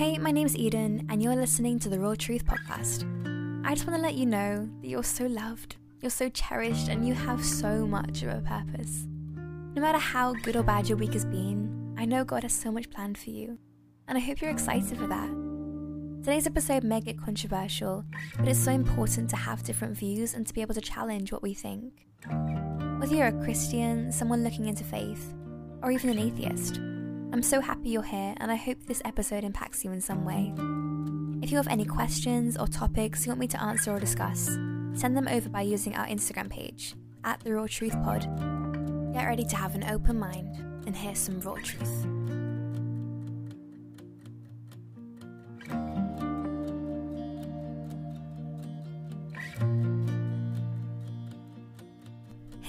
Hey, my name's Eden, and you're listening to the Raw Truth Podcast. I just want to let you know that you're so loved, you're so cherished, and you have so much of a purpose. No matter how good or bad your week has been, I know God has so much planned for you, and I hope you're excited for that. Today's episode may get controversial, but it's so important to have different views and to be able to challenge what we think. Whether you're a Christian, someone looking into faith, or even an atheist, I'm so happy you're here and I hope this episode impacts you in some way. If you have any questions or topics you want me to answer or discuss, send them over by using our Instagram page, at The Raw Truth Pod. Get ready to have an open mind and hear some raw truth.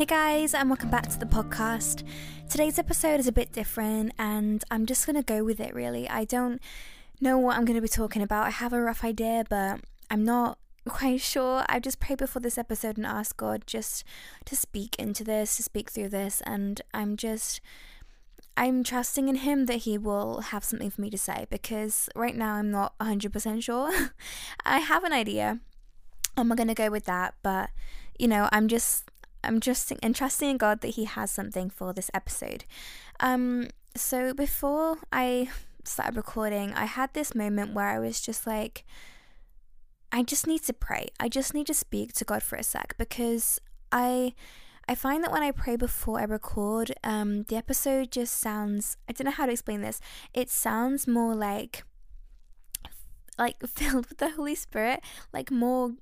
Hey guys, and welcome back to the podcast. Today's episode is a bit different, and I'm just gonna go with it really. I don't know what I'm gonna be talking about. I have a rough idea, but I'm not quite sure. I just prayed before this episode and asked God just to speak into this, to speak through this, and I'm just. I'm trusting in him that he will have something for me to say because right now I'm not 100% sure. I have an idea. I'm going to go with that, but you know, I'm just I'm just trusting in God that He has something for this episode. Um, so before I started recording, I had this moment where I was just like, I just need to pray. I just need to speak to God for a sec because I I find that when I pray before I record, um, the episode just sounds I don't know how to explain this. It sounds more like like filled with the Holy Spirit, like more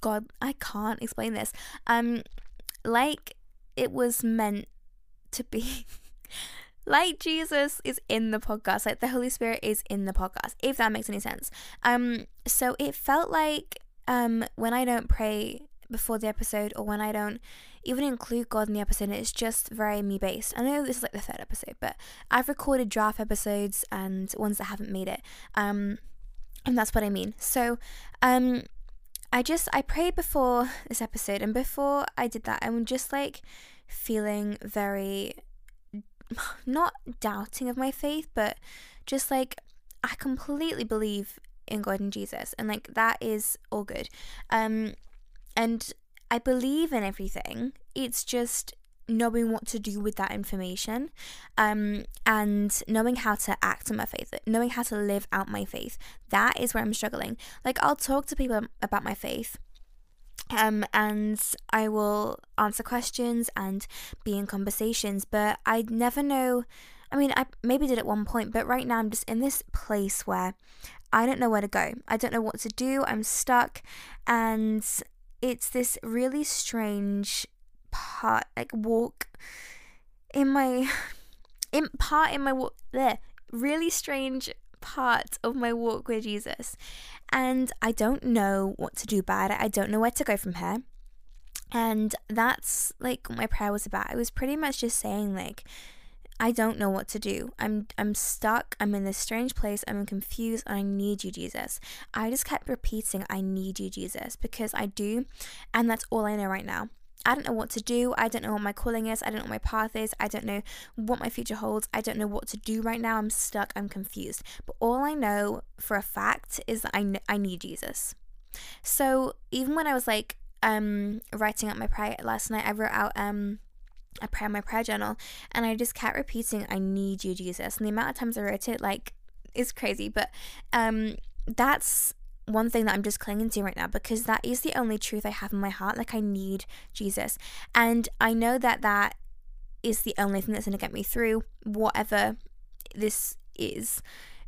God I can't explain this. Um like it was meant to be. like Jesus is in the podcast, like the Holy Spirit is in the podcast, if that makes any sense. Um, so it felt like um when I don't pray before the episode or when I don't even include God in the episode, it's just very me based. I know this is like the third episode, but I've recorded draft episodes and ones that haven't made it. Um, and that's what I mean. So, um, I just I prayed before this episode and before I did that I'm just like feeling very not doubting of my faith but just like I completely believe in God and Jesus and like that is all good. Um and I believe in everything. It's just knowing what to do with that information um, and knowing how to act on my faith, knowing how to live out my faith. That is where I'm struggling. Like, I'll talk to people about my faith. Um, and I will answer questions and be in conversations, but I never know. I mean, I maybe did at one point, but right now I'm just in this place where I don't know where to go. I don't know what to do. I'm stuck, and it's this really strange part like walk in my in part in my walk there really strange part of my walk with Jesus and I don't know what to do about it I don't know where to go from here and that's like what my prayer was about it was pretty much just saying like I don't know what to do. I'm I'm stuck. I'm in this strange place. I'm confused and I need you, Jesus. I just kept repeating I need you, Jesus, because I do and that's all I know right now. I don't know what to do. I don't know what my calling is. I don't know what my path is. I don't know what my future holds. I don't know what to do right now. I'm stuck. I'm confused. But all I know for a fact is that I, kn- I need Jesus. So even when I was like um, writing out my prayer last night, I wrote out um, a prayer in my prayer journal and I just kept repeating, I need you, Jesus. And the amount of times I wrote it, like, is crazy. But um, that's one thing that I'm just clinging to right now because that is the only truth I have in my heart. Like, I need Jesus. And I know that that is the only thing that's going to get me through whatever this is.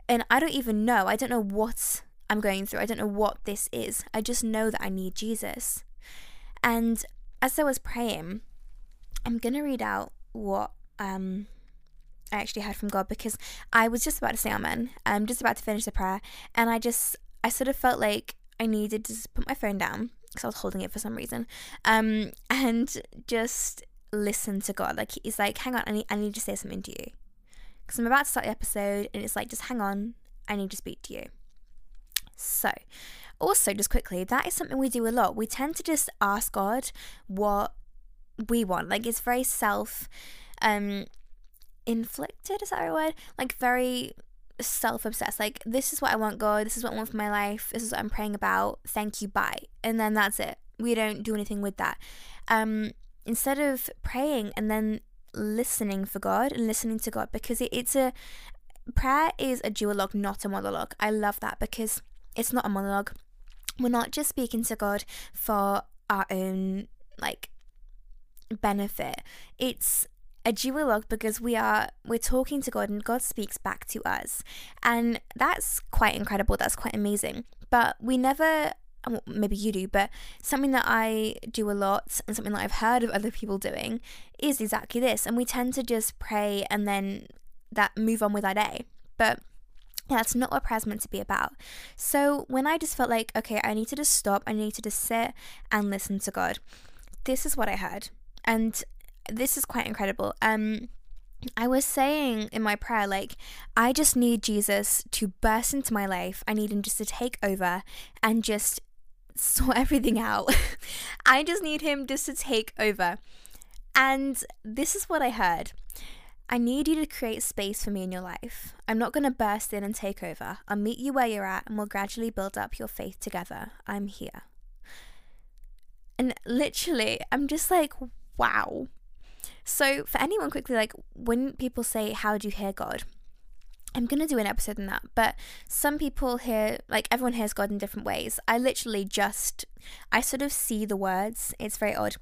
And I don't even know. I don't know what I'm going through. I don't know what this is. I just know that I need Jesus. And as I was praying, I'm going to read out what um I actually heard from God because I was just about to say amen. I'm just about to finish the prayer and I just I sort of felt like I needed to just put my phone down because I was holding it for some reason, um, and just listen to God. Like he's like, hang on, I need, I need to say something to you because I'm about to start the episode, and it's like, just hang on, I need to speak to you. So, also, just quickly, that is something we do a lot. We tend to just ask God what we want. Like it's very self um inflicted, is that a word? Like very self obsessed. Like, this is what I want, God. This is what I want for my life. This is what I'm praying about. Thank you. Bye. And then that's it. We don't do anything with that. Um, instead of praying and then listening for God and listening to God, because it, it's a prayer is a duologue, not a monologue. I love that because it's not a monologue. We're not just speaking to God for our own like benefit. It's a duologue because we are we're talking to God and God speaks back to us. And that's quite incredible. That's quite amazing. But we never uh, well, maybe you do, but something that I do a lot and something that I've heard of other people doing is exactly this. And we tend to just pray and then that move on with our day. But that's not what prayer's meant to be about. So when I just felt like, okay, I need to just stop, I need to just sit and listen to God. This is what I heard. And this is quite incredible. Um I was saying in my prayer, like, I just need Jesus to burst into my life. I need him just to take over and just sort everything out. I just need him just to take over. And this is what I heard. I need you to create space for me in your life. I'm not going to burst in and take over. I'll meet you where you're at and we'll gradually build up your faith together. I'm here. And literally, I'm just like, wow. So, for anyone quickly, like when people say, How do you hear God? I'm going to do an episode on that, but some people hear, like everyone hears God in different ways. I literally just, I sort of see the words. It's very odd.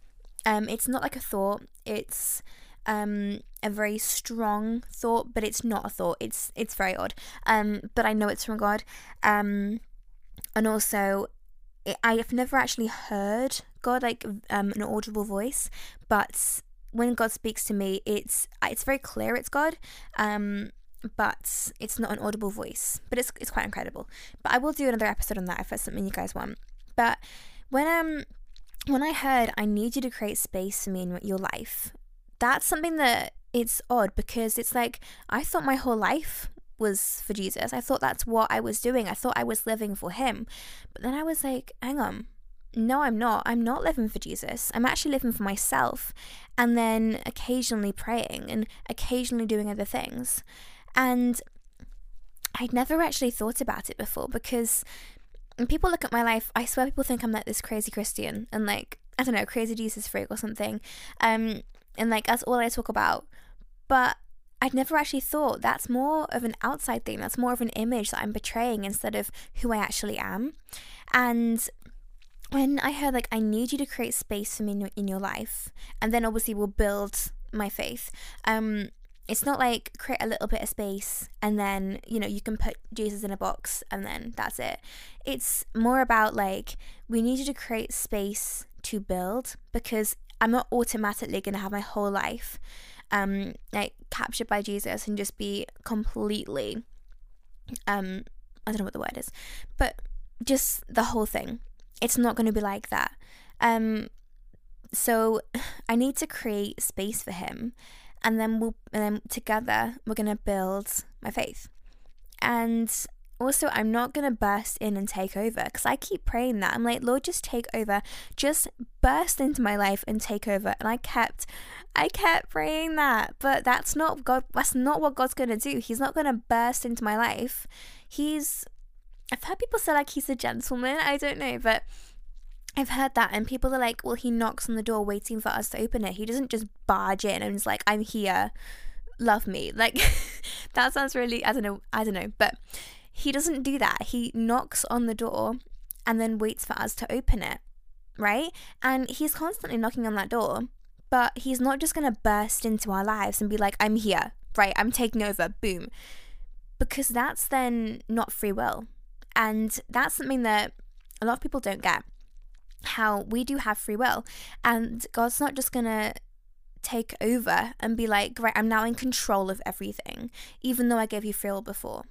Um, it's not like a thought. It's um a very strong thought, but it's not a thought. It's it's very odd. Um, but I know it's from God. Um, and also, it, I've never actually heard God like um an audible voice, but when God speaks to me, it's it's very clear it's God. Um, but it's not an audible voice. But it's it's quite incredible. But I will do another episode on that if that's something you guys want. But when um when I heard I need you to create space for me in your life, that's something that it's odd because it's like I thought my whole life was for Jesus. I thought that's what I was doing. I thought I was living for him. But then I was like, hang on. No, I'm not. I'm not living for Jesus. I'm actually living for myself. And then occasionally praying and occasionally doing other things. And I'd never actually thought about it before because when people look at my life, I swear people think I'm like this crazy Christian and like, I don't know, crazy Jesus freak or something. Um, and like that's all I talk about. But I'd never actually thought that's more of an outside thing. That's more of an image that I'm portraying instead of who I actually am. And when I heard like I need you to create space for me in your, in your life, and then obviously we'll build my faith. Um, it's not like create a little bit of space and then you know you can put jesus in a box and then that's it it's more about like we need you to create space to build because i'm not automatically going to have my whole life um like captured by jesus and just be completely um i don't know what the word is but just the whole thing it's not going to be like that. Um so i need to create space for him and then we'll and then together we're going to build my faith. And also i'm not going to burst in and take over because i keep praying that. I'm like lord just take over. Just burst into my life and take over. And i kept i kept praying that but that's not god that's not what god's going to do. He's not going to burst into my life. He's i've heard people say like he's a gentleman i don't know but I've heard that, and people are like, well, he knocks on the door waiting for us to open it. He doesn't just barge in and is like, I'm here, love me. Like, that sounds really, I don't know, I don't know, but he doesn't do that. He knocks on the door and then waits for us to open it, right? And he's constantly knocking on that door, but he's not just to burst into our lives and be like, I'm here, right? I'm taking over, boom. Because that's then not free will. And that's something that a lot of people don't get how we do have free will and God's not just going to take over and be like, right, I'm now in control of everything, even though I gave you free will before.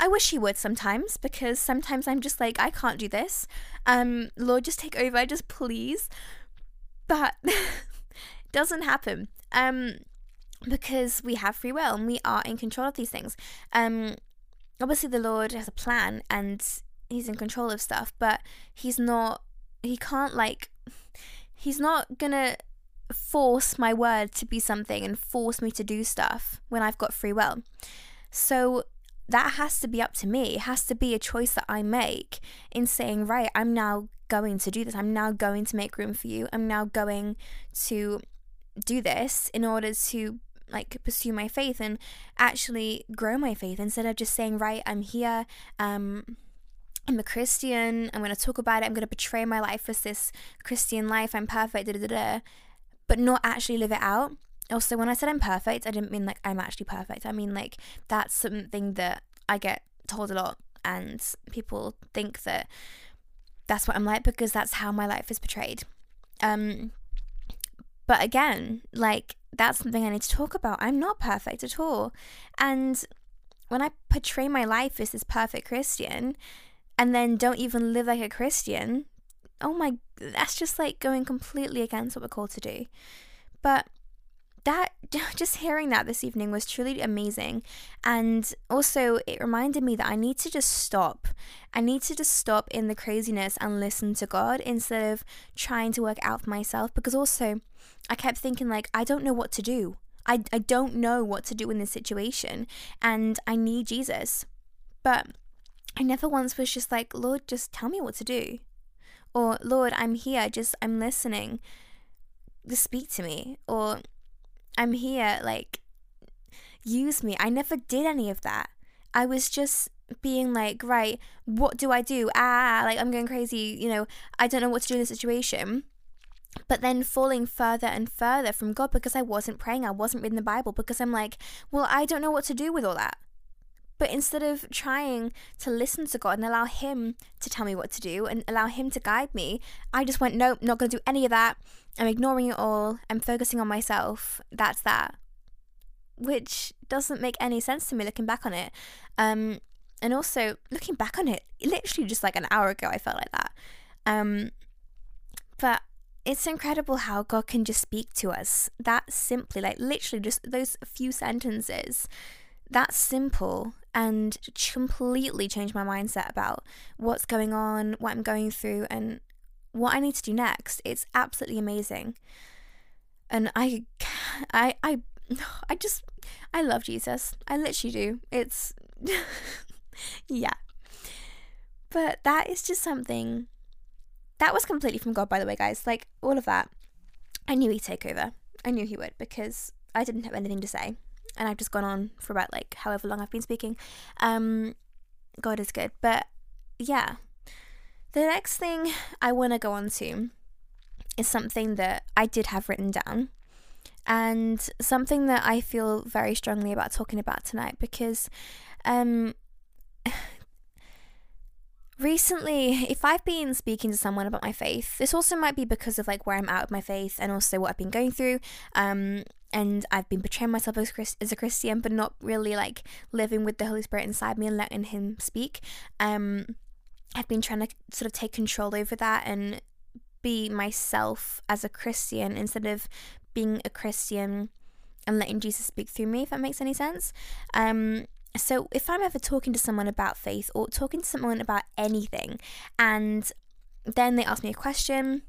I wish he would sometimes because sometimes I'm just like, I can't do this. Um, Lord, just take over, just please. But doesn't happen. Um, because we have free will and we are in control of these things. Um, obviously the Lord has a plan and he's in control of stuff, but he's not he can't like he's not gonna force my word to be something and force me to do stuff when I've got free will. So that has to be up to me. It has to be a choice that I make in saying, right, I'm now going to do this. I'm now going to make room for you. I'm now going to do this in order to like pursue my faith and actually grow my faith instead of just saying, right, I'm here. Um, I'm a Christian. I'm going to talk about it. I'm going to portray my life as this Christian life. I'm perfect, da, da, da, but not actually live it out. Also, when I said I'm perfect, I didn't mean like I'm actually perfect. I mean like that's something that I get told a lot, and people think that that's what I'm like because that's how my life is portrayed. Um, but again, like that's something I need to talk about. I'm not perfect at all, and when I portray my life as this perfect Christian, and then don't even live like a Christian, oh my, that's just like going completely against what we're called to do. But that just hearing that this evening was truly amazing. And also it reminded me that I need to just stop. I need to just stop in the craziness and listen to God instead of trying to work out for myself. Because also I kept thinking like I don't know what to do. I, I don't know what to do in this situation. And I need Jesus. But I never once was just like Lord just tell me what to do. Or Lord I'm here. Just I'm listening. Just speak to me. Or I'm here, like, use me. I never did any of that. I was just being like, right, what do I do? Ah, like, I'm going crazy, you know, I don't know what to do in this situation. But then falling further and further from God because I wasn't praying, I wasn't reading the Bible because I'm like, well, I don't know what to do with all that. But instead of trying to listen to God and allow Him to tell me what to do and allow Him to guide me, I just went, nope, not going to do any of that. I'm ignoring it all. I'm focusing on myself. That's that. Which doesn't make any sense to me looking back on it. Um, and also, looking back on it, literally just like an hour ago, I felt like that. Um, but it's incredible how God can just speak to us that simply, like literally just those few sentences, that simple, and completely change my mindset about what's going on, what I'm going through, and what I need to do next. It's absolutely amazing. And I, I, I, I just, I love Jesus. I literally do. It's, yeah. But that is just something that was completely from God, by the way, guys. Like, all of that. I knew he'd take over. I knew he would because I didn't have anything to say. And I've just gone on for about like however long I've been speaking. Um, God is good. But yeah, the next thing I want to go on to is something that I did have written down and something that I feel very strongly about talking about tonight because um recently if I've been speaking to someone about my faith this also might be because of like where I'm at with my faith and also what I've been going through um and I've been portraying myself as, as a Christian but not really like living with the Holy Spirit inside me and letting him speak um I've been trying to sort of take control over that and be myself as a Christian instead of being a Christian and letting Jesus speak through me, if that makes any sense. Um, so if I'm ever talking to someone about faith or talking to someone about anything, and then they ask me a question,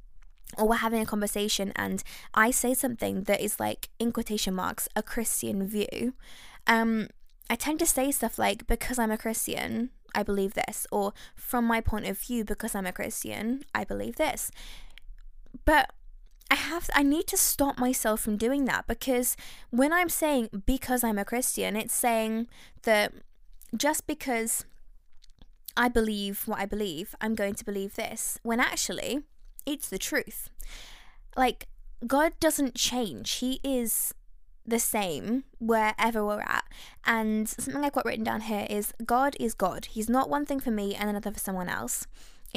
or we're having a conversation and I say something that is like in quotation marks a Christian view, um, I tend to say stuff like because I'm a Christian, I believe this, or from my point of view, because I'm a Christian, I believe this. But I have I need to stop myself from doing that because when I'm saying because I'm a Christian, it's saying that just because I believe what I believe, I'm going to believe this, when actually it's the truth. Like God doesn't change. He is the same wherever we're at. And something I've got written down here is God is God. He's not one thing for me and another for someone else.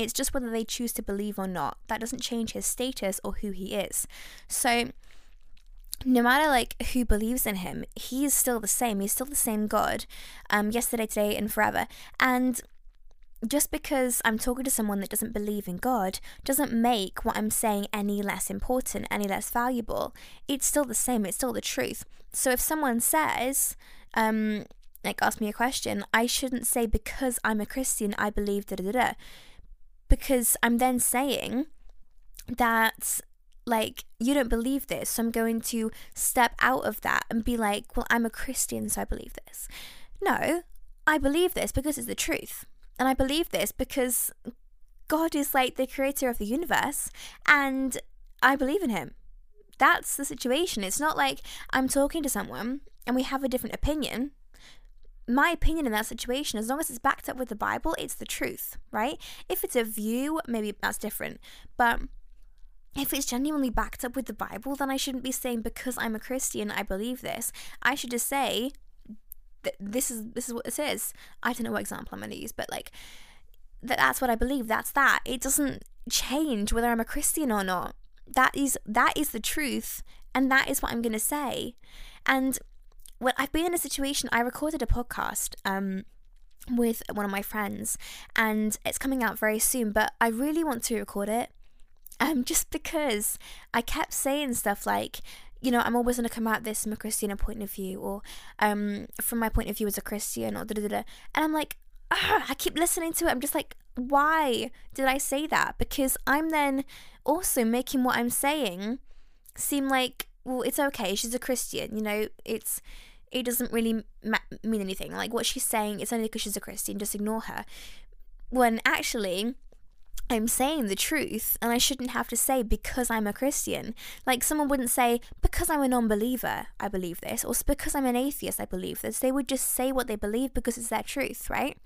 It's just whether they choose to believe or not. That doesn't change his status or who he is. So, no matter like who believes in him, he's still the same. He's still the same God, um, yesterday, today, and forever. And just because I'm talking to someone that doesn't believe in God doesn't make what I'm saying any less important, any less valuable. It's still the same, it's still the truth. So if someone says, um, like, ask me a question, I shouldn't say, because I'm a Christian, I believe da da da. Because I'm then saying that, like, you don't believe this, so I'm going to step out of that and be like, well, I'm a Christian, so I believe this. No, I believe this because it's the truth. And I believe this because God is like the creator of the universe and I believe in him. That's the situation. It's not like I'm talking to someone and we have a different opinion. My opinion in that situation, as long as it's backed up with the Bible, it's the truth, right? If it's a view, maybe that's different. But if it's genuinely backed up with the Bible, then I shouldn't be saying because I'm a Christian, I believe this. I should just say that this is this is what this is. I don't know what example I'm going to use, but like that that's what I believe. That's that. It doesn't change whether I'm a Christian or not. That is that is the truth, and that is what I'm going to say. And when I've been in a situation, I recorded a podcast. Um, with one of my friends and it's coming out very soon but I really want to record it um just because I kept saying stuff like you know, I'm always going to come at this from a Christian point of view, or um, from my point of view as a Christian, or da da da. And I'm like, I keep listening to it. I'm just like, why did I say that? Because I'm then also making what I'm saying seem like, well, it's okay. She's a Christian, you know. It's it doesn't really ma- mean anything. Like what she's saying, it's only because she's a Christian. Just ignore her. When actually, I'm saying the truth and I shouldn't have to say because I'm a Christian. Like someone wouldn't say because I'm a non-believer, I believe this, or because I'm an atheist, I believe this. They would just say what they believe because it's their truth, right?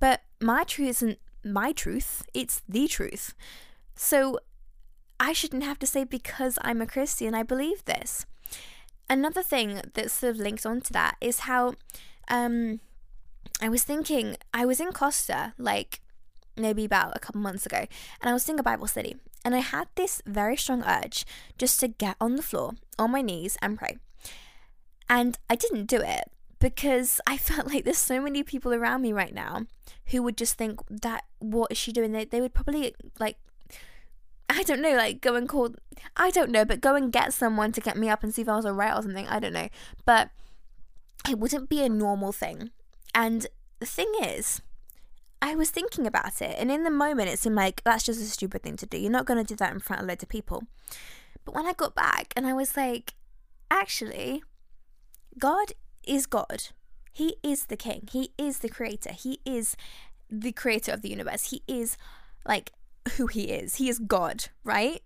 But my truth isn't my truth, it's the truth. So I shouldn't have to say because I'm a Christian, I believe this. Another thing that sort of links onto that is how um I was thinking I was in Costa like maybe about a couple months ago, and I was doing a Bible study, and I had this very strong urge just to get on the floor, on my knees, and pray. And I didn't do it because I felt like there's so many people around me right now who would just think that what is she doing? They, they would probably like I don't know, like go and call I don't know, but go and get someone to get me up and see if I was alright or something. I don't know. But it wouldn't be a normal thing. And the thing is, I was thinking about it, and in the moment, it seemed like that's just a stupid thing to do. You're not going to do that in front of loads of people. But when I got back and I was like, actually, God is God. He is the king. He is the creator. He is the creator of the universe. He is like who he is. He is God, right?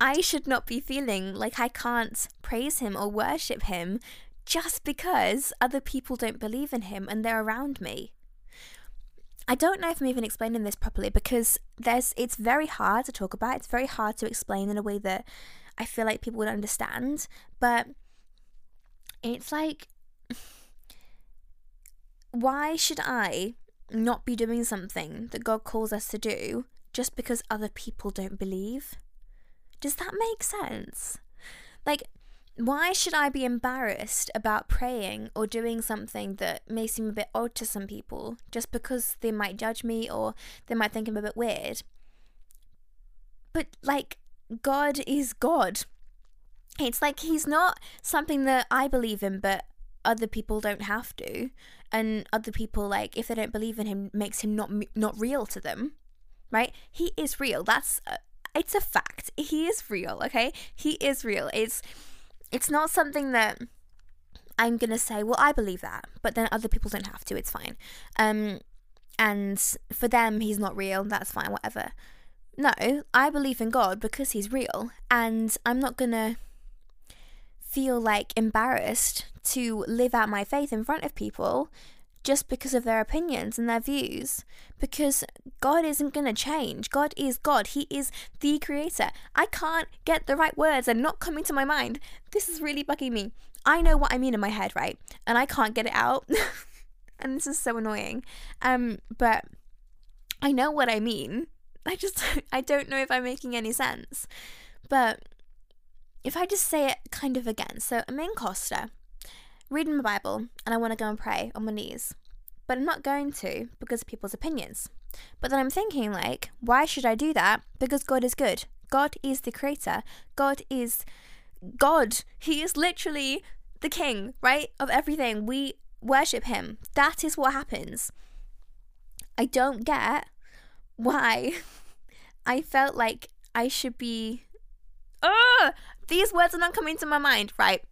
I should not be feeling like I can't praise him or worship him just because other people don't believe in him and they're around me. I don't know if I'm even explaining this properly because there's it's very hard to talk about. It's very hard to explain in a way that I feel like people would understand, but it's like why should I not be doing something that God calls us to do just because other people don't believe? Does that make sense? Like why should I be embarrassed about praying or doing something that may seem a bit odd to some people just because they might judge me or they might think I'm a bit weird? But, like, God is God. It's like He's not something that I believe in, but other people don't have to. And other people, like, if they don't believe in Him, makes Him not, not real to them, right? He is real. That's. A, it's a fact. He is real, okay? He is real. It's it's not something that I'm gonna say, well, I believe that, but then other people don't have to. It's fine. Um, and for them, he's not real. That's fine. Whatever. No, I believe in God because he's real, and I'm not gonna feel like embarrassed to live out my faith in front of people just because of their opinions and their views. Because God isn't going to change. God is God. He is the creator. I can't get the right words and not coming to my mind. This is really bugging me. I know what I mean in my head, right? And I can't get it out. and this is so annoying. Um, but I know what I mean. I just I don't know if I'm making any sense. But if I just say it kind of again. So I'm in Costa reading my Bible and I want to go and pray on my knees. But I'm not going to because of people's opinions. But then I'm thinking, like, why should I do that? Because God is good. God is the creator. God is God. He is literally the king, right? Of everything. We worship him. That is what happens. I don't get why I felt like I should be. Ugh! These words are not coming to my mind, right?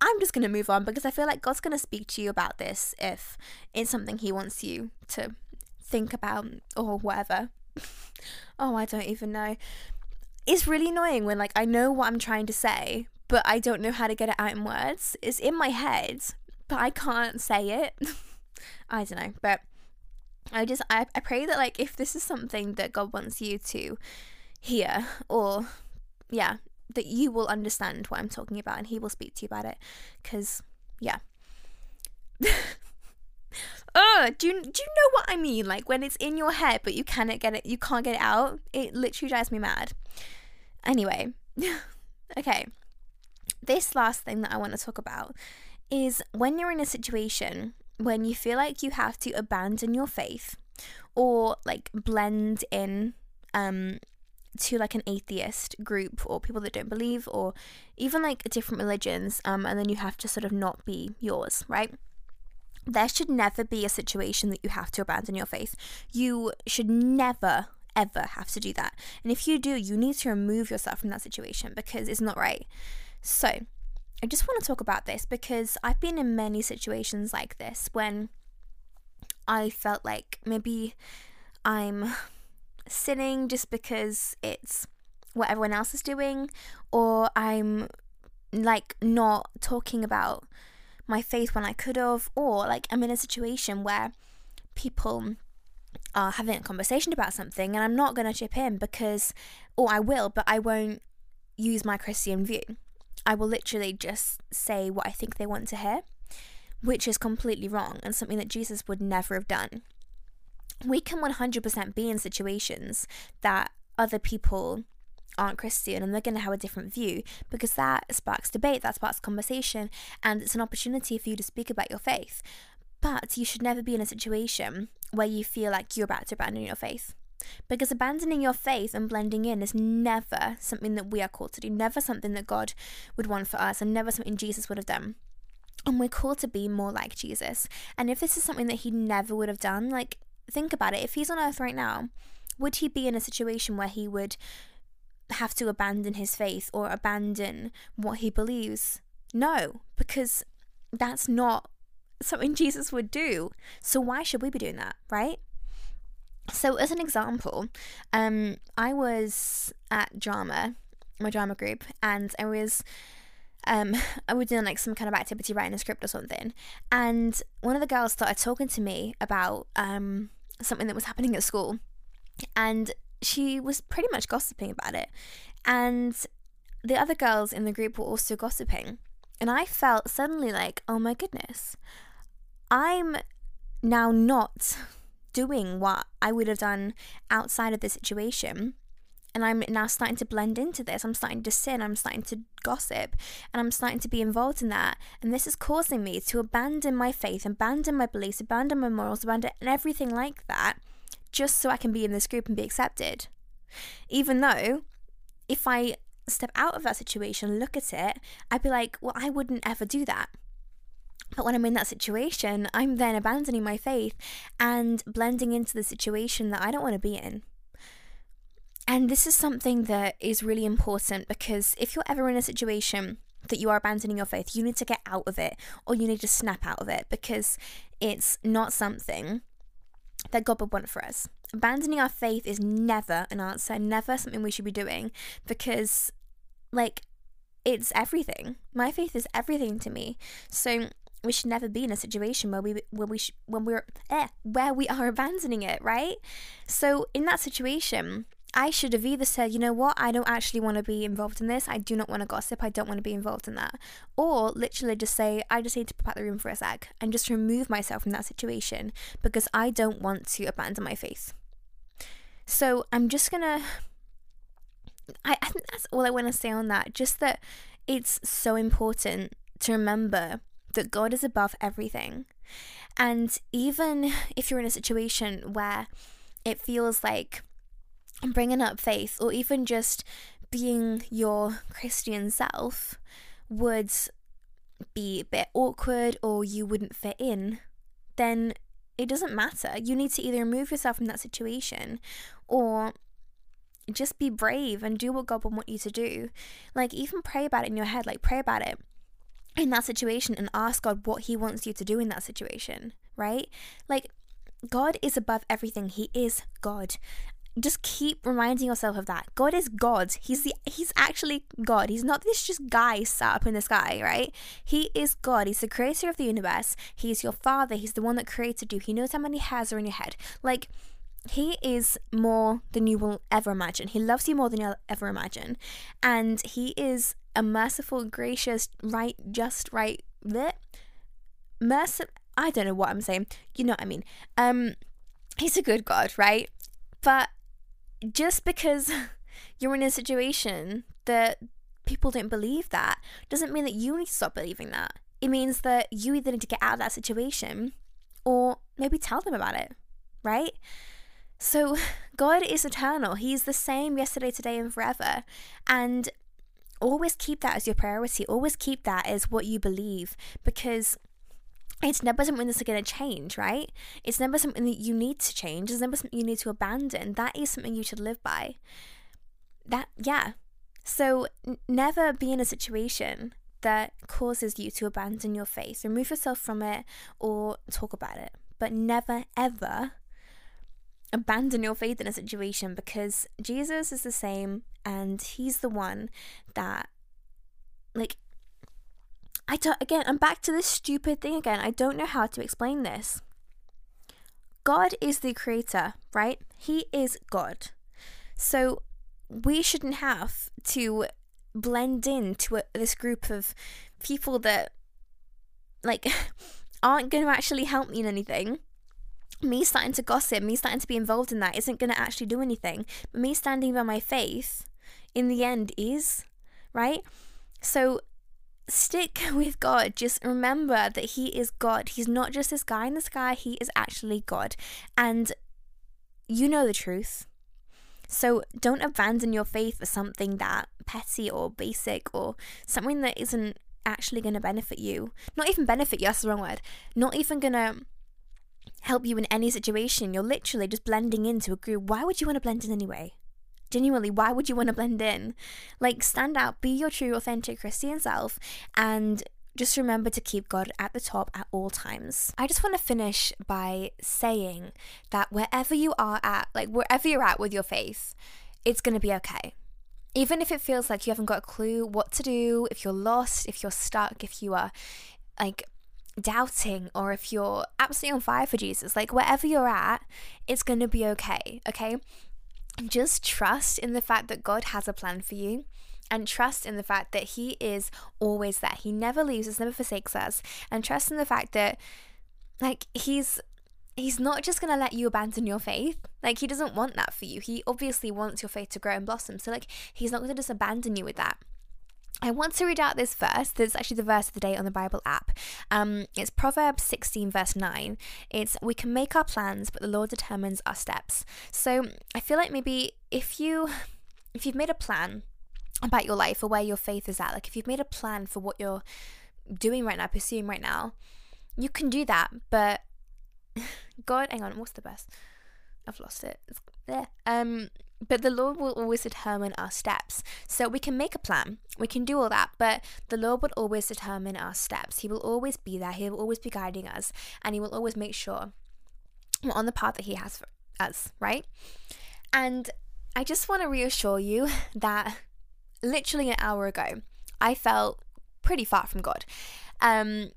I'm just going to move on because I feel like God's going to speak to you about this if it's something He wants you to think about or whatever. oh, I don't even know. It's really annoying when, like, I know what I'm trying to say, but I don't know how to get it out in words. It's in my head, but I can't say it. I don't know. But I just, I, I pray that, like, if this is something that God wants you to hear or, yeah, that you will understand what I'm talking about and he will speak to you about it. Because, yeah. oh, do you, do you know what I mean? Like when it's in your head but you cannot get it, you can't get it out. It literally drives me mad. Anyway, okay. This last thing that I want to talk about is when you're in a situation when you feel like you have to abandon your faith or like blend in um to like an atheist group or people that don't believe or even like different religions um and then you have to sort of not be yours right? There should never be a situation that you have to abandon your faith. You should never ever have to do that. And if you do you need to remove yourself from that situation because it's not right. So i just want to talk about this because i've been in many situations like this when i felt like maybe i'm sinning just because it's what everyone else is doing, or I'm like not talking about my faith when I could have, or like I'm in a situation where people are having a conversation about something and I'm not going to chip in because, or I will, but I won't use my Christian view. I will literally just say what I think they want to hear, which is completely wrong and something that Jesus would never have done we can 100% be in situations that other people aren't Christian and they're going to have a different view because that sparks debate, that sparks conversation, and it's an opportunity for you to speak about your faith. But you should never be in a situation where you feel like you're about to abandon your faith. Because abandoning your faith and blending in is never something that we are called to do, never something that God would want for us, and never something Jesus would have done. And we're called to be more like Jesus. And if this is something that he never would have done, like think about it. If he's on earth right now, would he be in a situation where he would have to abandon his faith or abandon what he believes? No, because that's not something Jesus would do. So why should we be doing that, right? So as an example, um, I was at drama, my drama group, and I was um, I was doing like some kind of activity writing a script or something, and one of the girls started talking to me about um something that was happening at school. And she was pretty much gossiping about it. And the other girls in the group were also gossiping. And I felt suddenly like, oh my goodness, I'm now not doing what I would have done outside of the situation. And I'm now starting to blend into this. I'm starting to sin. I'm starting to gossip. And I'm starting to be involved in that. And this is causing me to abandon my faith, abandon my beliefs, abandon my morals, abandon everything like that, just so I can be in this group and be accepted. Even though if I step out of that situation, look at it, I'd be like, well, I wouldn't ever do that. But when I'm in that situation, I'm then abandoning my faith and blending into the situation that I don't want to be in. And this is something that is really important because if you're ever in a situation that you are abandoning your faith, you need to get out of it or you need to snap out of it because it's not something that God would want for us. Abandoning our faith is never an answer, never something we should be doing because, like, it's everything. My faith is everything to me. So we should never be in a situation where we where we sh- when we're eh, where we are abandoning it, right? So in that situation, I should have either said, you know what, I don't actually want to be involved in this. I do not want to gossip. I don't want to be involved in that. Or literally just say, I just need to out the room for a sec and just remove myself from that situation because I don't want to abandon my faith. So I'm just going to. I think that's all I want to say on that. Just that it's so important to remember that God is above everything. And even if you're in a situation where it feels like bringing up faith or even just being your Christian self would be a bit awkward or you wouldn't fit in, then it doesn't matter. You need to either remove yourself from that situation or just be brave and do what God would want you to do. Like, even pray about it in your head, like, pray about it. in that situation and ask God what He wants you to do in that situation, right? Like, God is above everything, He is God. Just keep reminding yourself of that. God is God. He's the He's actually God. He's not this just guy sat up in the sky, right? He is God. He's the creator of the universe. He's your father. He's the one that created you. He knows how many hairs are in your head. Like he is more than you will ever imagine. He loves you more than you'll ever imagine. And he is a merciful, gracious, right, just right, bleh, merciful. I don't know what I'm saying. You know what I mean. Um, he's a good God, right? But just because you're in a situation that people don't believe that doesn't mean that you need to stop believing that. It means that you either need to get out of that situation or maybe tell them about it, right? So, God is eternal. He's the same yesterday, today, and forever. And always keep that as your priority. Always keep that as what you believe because it's never something that's going to change, right? It's never something that you need to change. It's never something you need to abandon. That is something you should live by. That, yeah. So, n- never be in a situation that causes you to abandon your faith. Remove yourself from it or talk about it. But never, ever abandon your faith in a situation because Jesus is the same and he's the one that like I don't again I'm back to this stupid thing again. I don't know how to explain this. God is the creator, right? He is God. So we shouldn't have to blend into a, this group of people that like aren't going to actually help me in anything me starting to gossip, me starting to be involved in that isn't going to actually do anything. But me standing by my faith in the end is, right? So stick with God. Just remember that He is God. He's not just this guy in the sky, He is actually God. And you know the truth. So don't abandon your faith for something that petty or basic or something that isn't actually going to benefit you. Not even benefit you, that's the wrong word. Not even going to help you in any situation. You're literally just blending into a group. Why would you want to blend in anyway? Genuinely, why would you want to blend in? Like, stand out, be your true, authentic Christian self, and just remember to keep God at the top at all times. I just want to finish by saying that wherever you are at, like wherever you're at with your faith, it's going to be okay. Even if it feels like you haven't got a clue what to do, if you're lost, if you're stuck, if you are like doubting or if you're absolutely on fire for Jesus, like wherever you're at, it's going to be okay, okay? Just trust in the fact that God has a plan for you and trust in the fact that He is always there. He never leaves us, never forsakes us. And trust in the fact that, like, He's. He's not just going to let you abandon your faith. Like, he doesn't want that for you. He obviously wants your faith to grow and blossom. So, like, he's not going to just abandon you with that. I want to read out this verse. This is actually the verse of the day on the Bible app. Um, it's Proverbs 16, verse 9. It's, We can make our plans, but the Lord determines our steps. So I feel like maybe if you. If you've made a plan about your life or where your faith is at, like if you've made a plan for what you're doing right now, pursuing right now, you can do that. But God, hang on, what's the best? I've lost it. There. Um, but the Lord will always determine our steps. So we can make a plan, we can do all that, but the Lord will always determine our steps. He will always be there, He will always be guiding us, and He will always make sure we're on the path that He has for us, right? And I just want to reassure you that literally an hour ago, I felt pretty far from God. Um,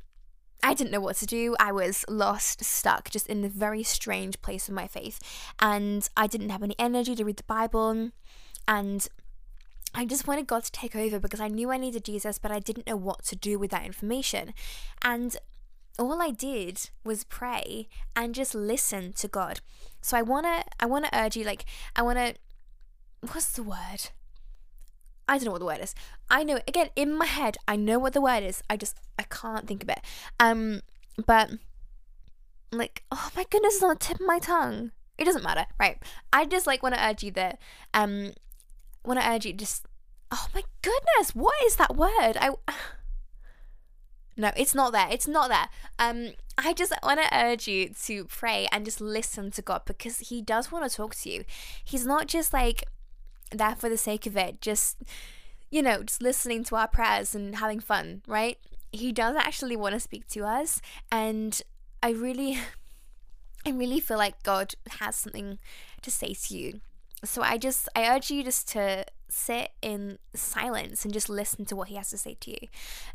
I didn't know what to do. I was lost, stuck, just in a very strange place of my faith. And I didn't have any energy to read the Bible. And I just wanted God to take over because I knew I needed Jesus, but I didn't know what to do with that information. And all I did was pray and just listen to God. So I wanna I wanna urge you, like I wanna what's the word? I don't know what the word is. I know again in my head. I know what the word is. I just I can't think of it. Um, but like oh my goodness, it's on the tip of my tongue. It doesn't matter, right? I just like want to urge you that um, want to urge you just oh my goodness, what is that word? I no, it's not there. It's not there. Um, I just want to urge you to pray and just listen to God because He does want to talk to you. He's not just like there for the sake of it, just, you know, just listening to our prayers and having fun, right? he does actually want to speak to us, and I really, I really feel like God has something to say to you. So I just, I urge you just to sit in silence and just listen to what he has to say to you,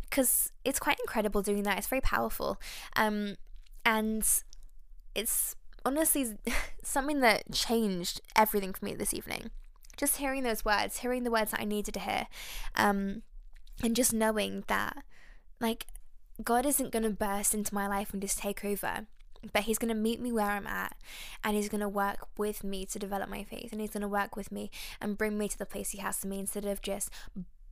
because it's quite incredible doing that. It's very powerful, um, and it's honestly something that changed everything for me this evening. Just hearing those words, hearing the words that I needed to hear, um, and just knowing that like, God isn't going to burst into my life and just take over, but He's going to meet me where I'm at and He's going to work with me to develop my faith and He's going to work with me and bring me to the place He has for me instead of just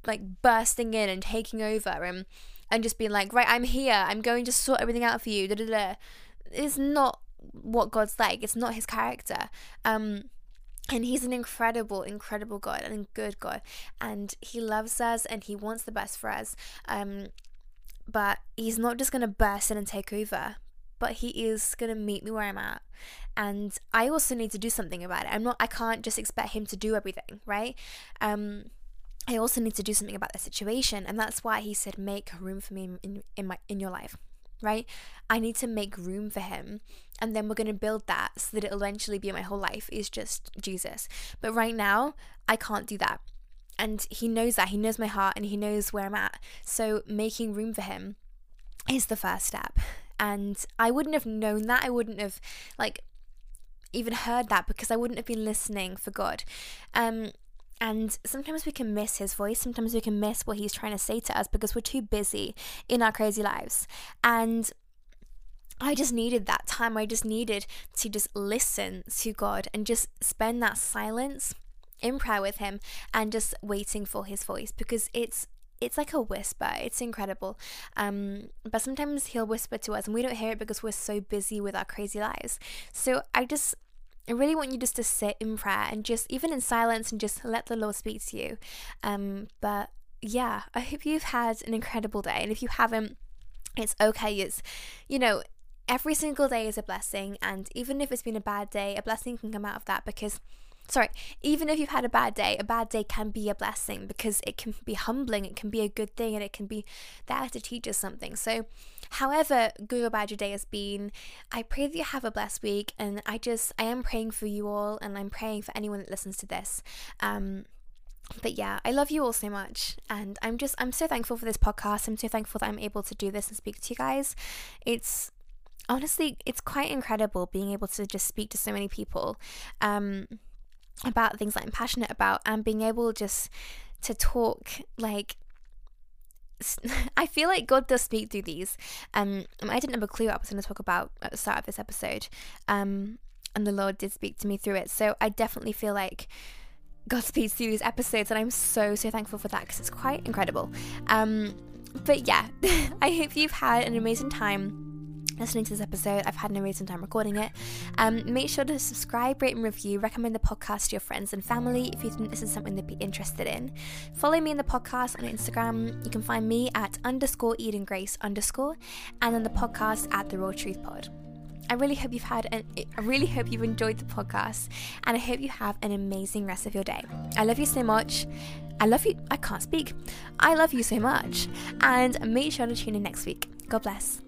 like bursting in and taking over and and just being like, right, I'm here, I'm going to sort everything out for you. Da, da, da. It's not what God's like. It's not His character. Um, and he's an incredible, incredible God and a good God. And he loves us and he wants the best for us. Um, but he's not just going to burst in and take over but he is going to meet me where I'm at. And I also need to do something about it. I'm not I can't just expect him to do everything, right? Um I also need to do something about the situation, and that's why he said make room for me in in my in your life, right? I need to make room for him, and then we're going to build that so that it'll eventually be my whole life is just Jesus. But right now, I can't do that. And he knows that. He knows my heart and he knows where i'm at. So making room for him is the first step. And i wouldn't have known that. I wouldn't have like even heard that because i wouldn't have been listening for god. Um and sometimes we can miss his voice sometimes we can miss what he's trying to say to us because we're too busy in our crazy lives and I just needed that time. I just needed to just listen to God and just spend that silence in prayer with him and just waiting for his voice because it's it's like a whisper. It's incredible. Um, but sometimes he'll whisper to us and we don't hear it because we're so busy with our crazy lives. So I just I really want you just to sit in prayer and just even in silence and just let the Lord speak to you. Um, but yeah, I hope you've had an incredible day. And if you haven't, it's okay. It's you know, every single day is a blessing and even if it's been a bad day, a blessing can come out of that because sorry, even if you've had a bad day, a bad day can be a blessing because it can be humbling, it can be a good thing, and it can be there to teach us something. So, however good bad your day has been, I pray that you have a blessed week. And I just, I am praying for you all, and I'm praying for anyone that listens to this. Um, but yeah, I love you all so much. And I'm just, I'm so thankful for this podcast. I'm so thankful that I'm able to do this and speak to you guys. It's, honestly it's quite incredible being able to just speak to so many people um about things that I'm passionate about and being able just to talk like I feel like God does speak through these. Um, I didn't have a clue what I was going to talk about at the start of this episode, um, and the Lord did speak to me through it. So I definitely feel like God speaks through these episodes, and I'm so so thankful for that because it's quite incredible. Um, but yeah, I hope you've had an amazing time listening to this episode. I've had an amazing time recording it. Um, make sure to subscribe, rate, and review. Recommend the podcast to your friends and family if you think this is something they'd be interested in. Follow me in the podcast on Instagram. You can find me at underscore Eden Grace underscore, and then the podcast at the Raw Truth Pod. I really hope you've had an I really hope you've enjoyed the podcast and I hope you have an amazing rest of your day. I love you so much. I love you I can't speak. I love you so much. And make sure to tune in next week. God bless.